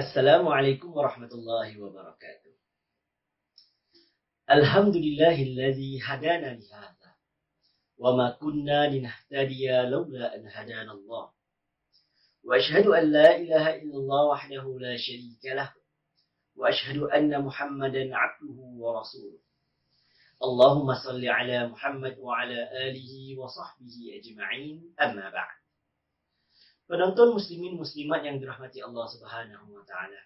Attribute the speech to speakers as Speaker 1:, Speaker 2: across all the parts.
Speaker 1: Assalamualaikum warahmatullahi wabarakatuh. Alhamdulillahilladzi hadana li hadza wa ma kunna linahtadiya laula an hadana Allah. Wa ashhadu an la ilaha illallah wahdahu la sharika lah wa ashhadu anna Muhammadan 'abduhu wa rasuluh. Allahumma salli ala Muhammad wa ala alihi wa sahbihi ajma'in amma ba'd. Penonton muslimin muslimat yang dirahmati Allah Subhanahu wa taala.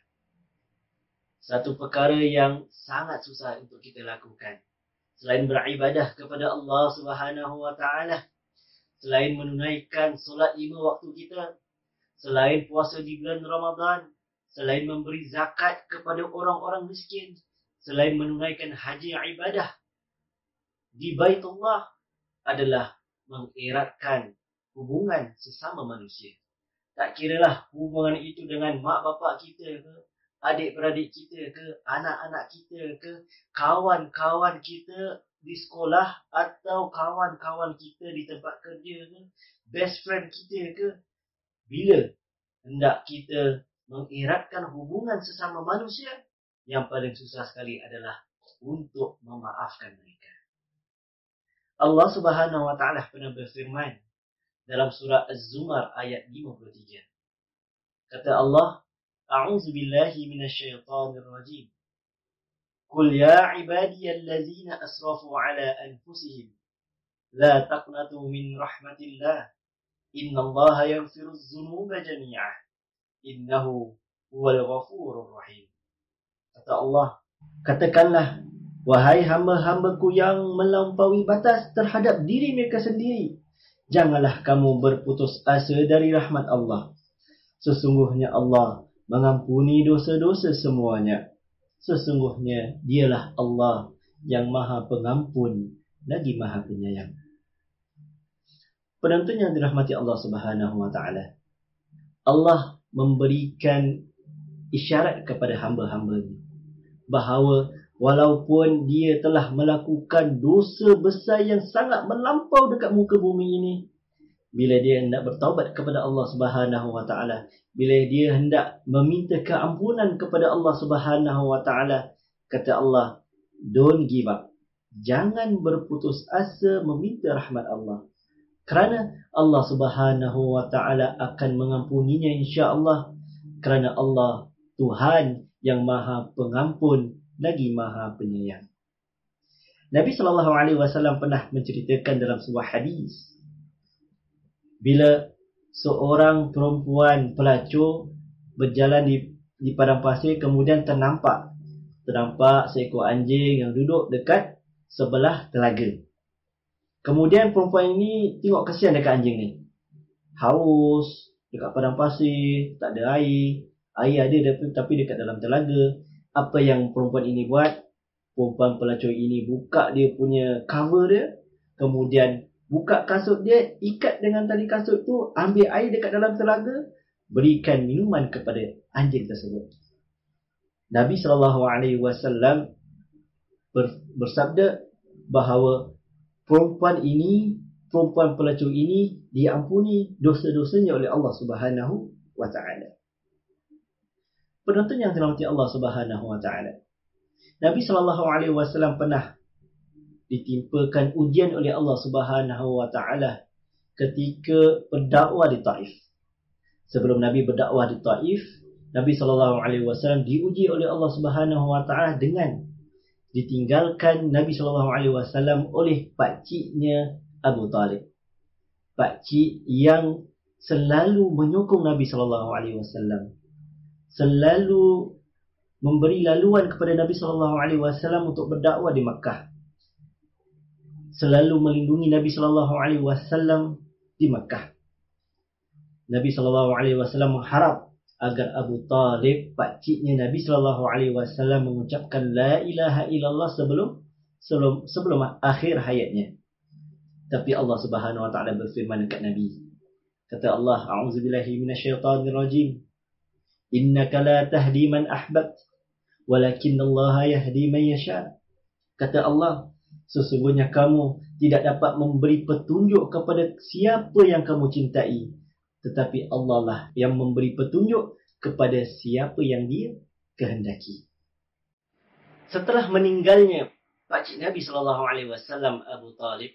Speaker 1: Satu perkara yang sangat susah untuk kita lakukan selain beribadah kepada Allah Subhanahu wa taala, selain menunaikan solat lima waktu kita, selain puasa di bulan Ramadan, selain memberi zakat kepada orang-orang miskin, selain menunaikan haji ibadah di Baitullah adalah mengeratkan hubungan sesama manusia. Tak kira lah hubungan itu dengan mak bapak kita ke, adik-beradik kita ke, anak-anak kita ke, kawan-kawan kita di sekolah atau kawan-kawan kita di tempat kerja ke, best friend kita ke. Bila hendak kita mengeratkan hubungan sesama manusia, yang paling susah sekali adalah untuk memaafkan mereka. Allah Subhanahu wa taala pernah berfirman dalam surah Az-Zumar ayat 53. Kata Allah, A'udzu billahi minasyaitonir rajim. Qul ya ibadiyallazina asrafu ala anfusihim la taqnatu min rahmatillah. Innallaha yaghfiru dzunuba jami'ah. Innahu huwal ghafurur rahim. Kata Allah, katakanlah wahai hamba-hambaku yang melampaui batas terhadap diri mereka sendiri janganlah kamu berputus asa dari rahmat Allah. Sesungguhnya Allah mengampuni dosa-dosa semuanya. Sesungguhnya dialah Allah yang maha pengampun lagi maha penyayang. Penonton yang dirahmati Allah subhanahu wa ta'ala. Allah memberikan isyarat kepada hamba-hambanya. Bahawa walaupun dia telah melakukan dosa besar yang sangat melampau dekat muka bumi ini bila dia hendak bertaubat kepada Allah Subhanahu wa taala bila dia hendak meminta keampunan kepada Allah Subhanahu wa taala kata Allah don't give up. Jangan berputus asa meminta rahmat Allah. Kerana Allah Subhanahu wa taala akan mengampuninya insya-Allah. Kerana Allah Tuhan yang Maha Pengampun lagi maha penyayang. Nabi sallallahu alaihi wasallam pernah menceritakan dalam sebuah hadis bila seorang perempuan pelacur berjalan di di padang pasir kemudian ternampak ternampak seekor anjing yang duduk dekat sebelah telaga. Kemudian perempuan ini tengok kesian dekat anjing ni. Haus dekat padang pasir, tak ada air. Air ada tapi dekat dalam telaga apa yang perempuan ini buat perempuan pelacur ini buka dia punya cover dia kemudian buka kasut dia ikat dengan tali kasut tu ambil air dekat dalam telaga berikan minuman kepada anjing tersebut. Nabi saw bersabda bahawa perempuan ini perempuan pelacur ini diampuni dosa-dosanya oleh Allah Subhanahu wa taala penonton yang dirahmati Allah Subhanahu wa taala. Nabi sallallahu alaihi wasallam pernah ditimpakan ujian oleh Allah Subhanahu wa taala ketika berdakwah di Taif. Sebelum Nabi berdakwah di Taif, Nabi sallallahu alaihi wasallam diuji oleh Allah Subhanahu wa taala dengan ditinggalkan Nabi sallallahu alaihi wasallam oleh pak ciknya Abu Talib. Pak cik yang selalu menyokong Nabi sallallahu alaihi wasallam selalu memberi laluan kepada Nabi sallallahu alaihi wasallam untuk berdakwah di Makkah. Selalu melindungi Nabi sallallahu alaihi wasallam di Makkah. Nabi sallallahu alaihi wasallam mengharap agar Abu Talib pak ciknya Nabi sallallahu alaihi wasallam mengucapkan la ilaha illallah sebelum sebelum sebelum akhir hayatnya. Tapi Allah Subhanahu wa taala berfirman dekat Nabi. Kata Allah, a'udzubillahi minasyaitonirrajim. Innaka la tahdi man ahbabt walakin Allah yahdi man yasha. Kata Allah, sesungguhnya kamu tidak dapat memberi petunjuk kepada siapa yang kamu cintai, tetapi Allah lah yang memberi petunjuk kepada siapa yang dia kehendaki. Setelah meninggalnya pakcik Nabi sallallahu alaihi wasallam Abu Talib,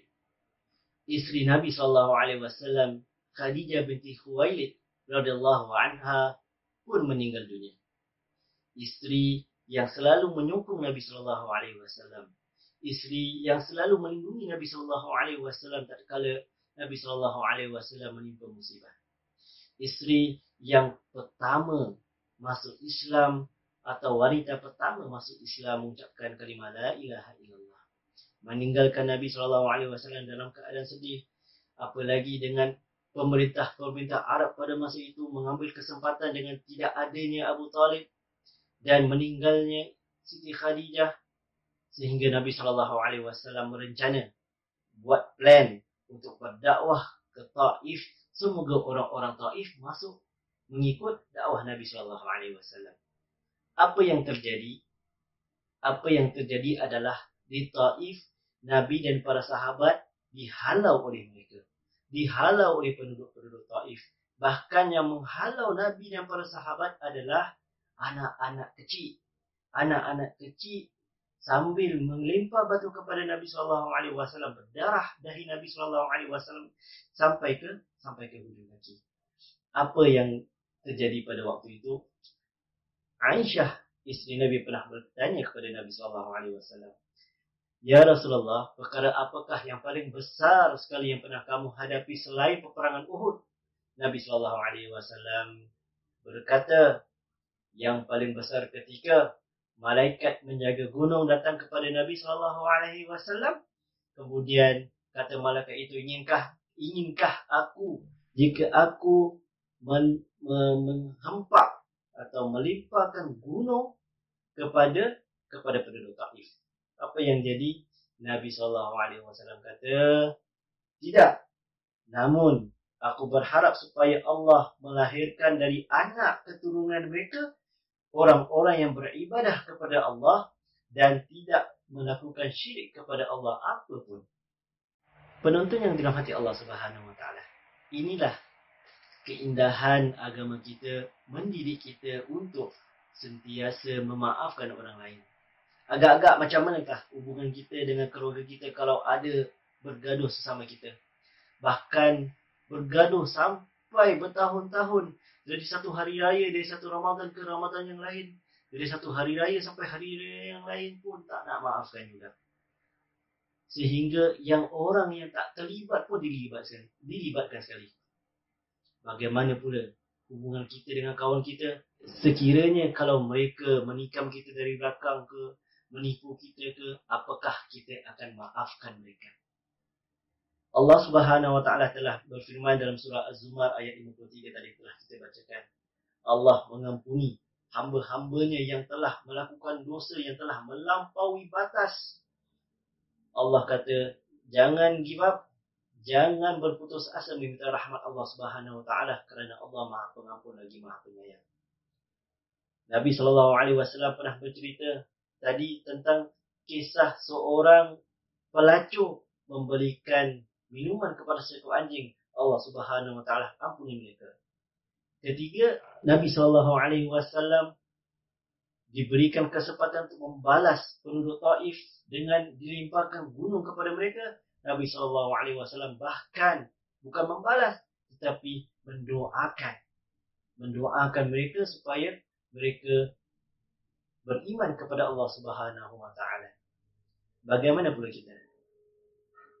Speaker 1: isteri Nabi sallallahu alaihi wasallam Khadijah binti Khuwailid radhiyallahu anha pun meninggal dunia. Isteri yang selalu menyokong Nabi sallallahu alaihi wasallam. Isteri yang selalu melindungi Nabi sallallahu alaihi wasallam tatkala Nabi sallallahu alaihi wasallam menimpa musibah. Isteri yang pertama masuk Islam atau wanita pertama masuk Islam mengucapkan kalimah la ilaha illallah. Meninggalkan Nabi sallallahu alaihi wasallam dalam keadaan sedih apalagi dengan pemerintah-pemerintah Arab pada masa itu mengambil kesempatan dengan tidak adanya Abu Talib dan meninggalnya Siti Khadijah sehingga Nabi sallallahu alaihi wasallam merencana buat plan untuk berdakwah ke Taif semoga orang-orang Taif masuk mengikut dakwah Nabi sallallahu alaihi wasallam apa yang terjadi? Apa yang terjadi adalah di Taif, Nabi dan para sahabat dihalau oleh mereka. Dihalau oleh penduduk-penduduk Taif. Bahkan yang menghalau Nabi dan para sahabat adalah anak-anak kecil. Anak-anak kecil sambil melempar batu kepada Nabi sallallahu alaihi wasallam berdarah dari Nabi sallallahu alaihi wasallam sampai ke sampai ke hujung kaki. Apa yang terjadi pada waktu itu? Aisyah isteri Nabi pernah bertanya kepada Nabi sallallahu alaihi wasallam, "Ya Rasulullah, perkara apakah yang paling besar sekali yang pernah kamu hadapi selain peperangan Uhud?" Nabi sallallahu alaihi wasallam berkata, "Yang paling besar ketika malaikat menjaga gunung datang kepada Nabi sallallahu alaihi wasallam, kemudian kata malaikat itu, "Inginkah inginkah aku jika aku men, men, menghempak atau melimpahkan gunung kepada kepada penduduk Taif. Apa yang jadi Nabi sallallahu alaihi wasallam kata, "Tidak. Namun aku berharap supaya Allah melahirkan dari anak keturunan mereka orang-orang yang beribadah kepada Allah dan tidak melakukan syirik kepada Allah apapun." Penonton yang dirahmati Allah Subhanahu wa taala. Inilah keindahan agama kita mendidik kita untuk sentiasa memaafkan orang lain. Agak-agak macam manakah hubungan kita dengan keluarga kita kalau ada bergaduh sesama kita. Bahkan bergaduh sampai bertahun-tahun. Dari satu hari raya, dari satu Ramadan ke Ramadan yang lain. Dari satu hari raya sampai hari raya yang lain pun tak nak maafkan juga. Sehingga yang orang yang tak terlibat pun dilibatkan. Dilibatkan sekali. Bagaimana pula hubungan kita dengan kawan kita? Sekiranya kalau mereka menikam kita dari belakang ke, menipu kita ke, apakah kita akan maafkan mereka? Allah Subhanahu Wa Taala telah berfirman dalam surah Az-Zumar ayat 53 tadi telah kita bacakan. Allah mengampuni hamba-hambanya yang telah melakukan dosa yang telah melampaui batas. Allah kata, jangan give up, Jangan berputus asa meminta rahmat Allah Subhanahu wa taala kerana Allah Maha Pengampun lagi Maha Penyayang. Nabi sallallahu alaihi wasallam pernah bercerita tadi tentang kisah seorang pelacur memberikan minuman kepada seekor anjing. Allah Subhanahu wa taala ampuni mereka. Ketiga, Nabi sallallahu alaihi wasallam diberikan kesempatan untuk membalas penduduk Taif dengan dilimpahkan gunung kepada mereka Nabi sallallahu alaihi wasallam bahkan bukan membalas tetapi mendoakan mendoakan mereka supaya mereka beriman kepada Allah Subhanahu wa taala. Bagaimana pula kita?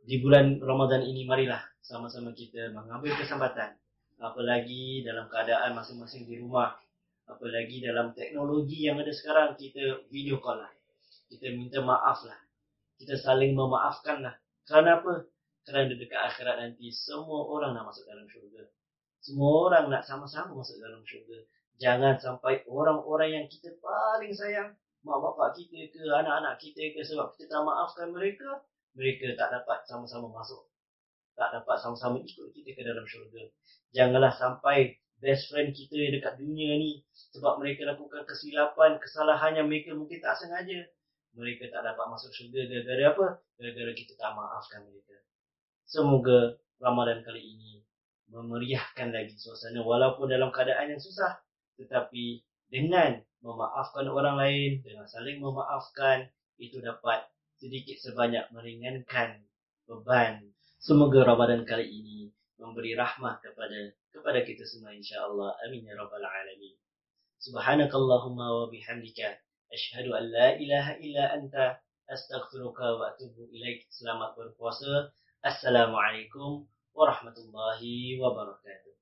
Speaker 1: Di bulan Ramadan ini marilah sama-sama kita mengambil kesempatan apalagi dalam keadaan masing-masing di rumah apalagi dalam teknologi yang ada sekarang kita video call lah. Kita minta maaf lah. Kita saling memaafkan lah. Kerana apa? Kerana dekat akhirat nanti semua orang nak masuk dalam syurga. Semua orang nak sama-sama masuk dalam syurga. Jangan sampai orang-orang yang kita paling sayang, mak bapak kita ke, anak-anak kita ke, sebab kita tak maafkan mereka, mereka tak dapat sama-sama masuk. Tak dapat sama-sama ikut kita ke dalam syurga. Janganlah sampai best friend kita dekat dunia ni, sebab mereka lakukan kesilapan, kesalahan yang mereka mungkin tak sengaja, mereka tak dapat masuk syurga gara-gara apa? Gara-gara kita tak maafkan mereka. Semoga Ramadan kali ini memeriahkan lagi suasana walaupun dalam keadaan yang susah tetapi dengan memaafkan orang lain, dengan saling memaafkan, itu dapat sedikit sebanyak meringankan beban. Semoga Ramadan kali ini memberi rahmah kepada kepada kita semua insya-Allah. Amin ya rabbal alamin. Subhanakallahumma wa bihamdika asyhadu an la ilaha illa anta astaghfiruka wa atubu ilaik. Selamat berpuasa. Assalamualaikum warahmatullahi wabarakatuh.